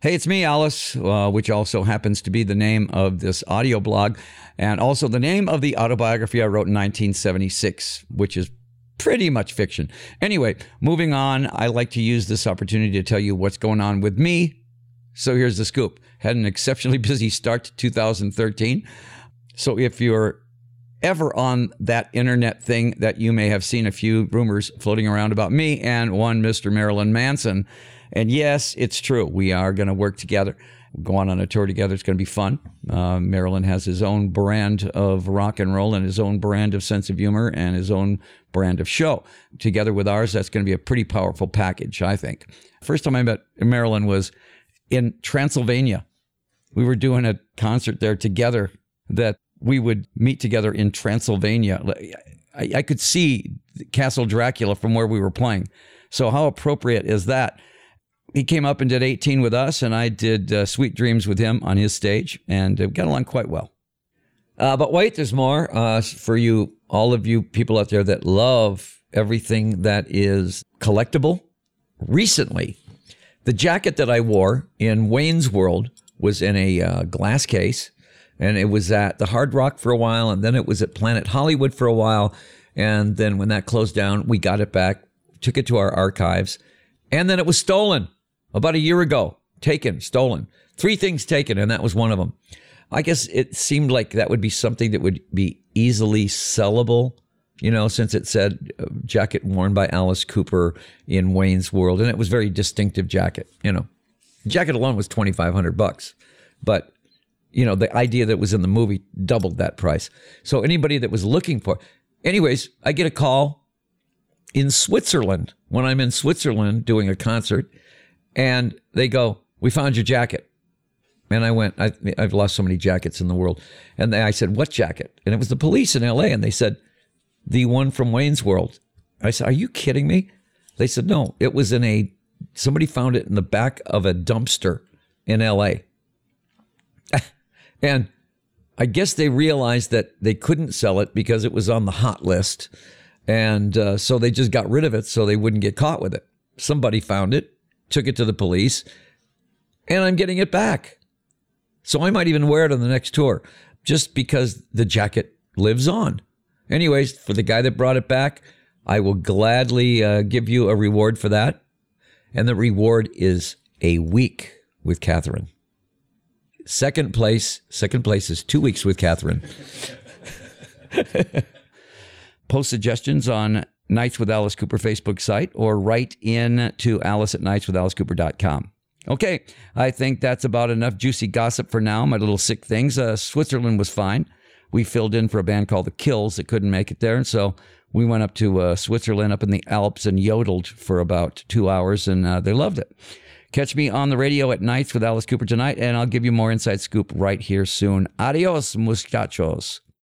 Hey, it's me, Alice, uh, which also happens to be the name of this audio blog and also the name of the autobiography I wrote in 1976, which is pretty much fiction. Anyway, moving on, I like to use this opportunity to tell you what's going on with me. So here's the scoop. Had an exceptionally busy start to 2013. So if you're ever on that internet thing that you may have seen a few rumors floating around about me and one Mr. Marilyn Manson, and yes, it's true. We are going to work together. Go on on a tour together. It's going to be fun. Uh, Marilyn has his own brand of rock and roll and his own brand of sense of humor and his own brand of show. Together with ours, that's going to be a pretty powerful package, I think. First time I met Marilyn was in Transylvania. We were doing a concert there together that we would meet together in Transylvania. I, I could see Castle Dracula from where we were playing. So, how appropriate is that? he came up and did 18 with us, and I did uh, Sweet Dreams with him on his stage, and uh, got along quite well. Uh, but wait, there's more uh, for you, all of you people out there that love everything that is collectible. Recently, the jacket that I wore in Wayne's World was in a uh, glass case, and it was at the Hard Rock for a while, and then it was at Planet Hollywood for a while, and then when that closed down, we got it back, took it to our archives, and then it was stolen about a year ago. Taken, stolen. Three things taken, and that was one of them. I guess it seemed like that would be something that would be easily sellable, you know, since it said uh, jacket worn by Alice Cooper in Wayne's World, and it was very distinctive jacket. You know, jacket alone was twenty five hundred bucks, but you know the idea that was in the movie doubled that price. So anybody that was looking for, anyways, I get a call in Switzerland when I'm in Switzerland doing a concert and they go, "We found your jacket." And I went, I, have lost so many jackets in the world. And they, I said, What jacket? And it was the police in LA. And they said, The one from Wayne's World. I said, Are you kidding me? They said, No, it was in a, somebody found it in the back of a dumpster in LA. and I guess they realized that they couldn't sell it because it was on the hot list. And uh, so they just got rid of it so they wouldn't get caught with it. Somebody found it took it to the police, and I'm getting it back. So I might even wear it on the next tour just because the jacket lives on. Anyways, for the guy that brought it back, I will gladly uh, give you a reward for that. And the reward is a week with Catherine. Second place, second place is two weeks with Catherine. Post suggestions on Nights with Alice Cooper Facebook site or write in to alice at Nights with nightswithalicecooper.com. Okay, I think that's about enough juicy gossip for now. My little sick things. Uh, Switzerland was fine. We filled in for a band called The Kills that couldn't make it there. And so we went up to uh, Switzerland up in the Alps and yodeled for about two hours, and uh, they loved it. Catch me on the radio at nights with Alice Cooper tonight, and I'll give you more inside scoop right here soon. Adios, muchachos.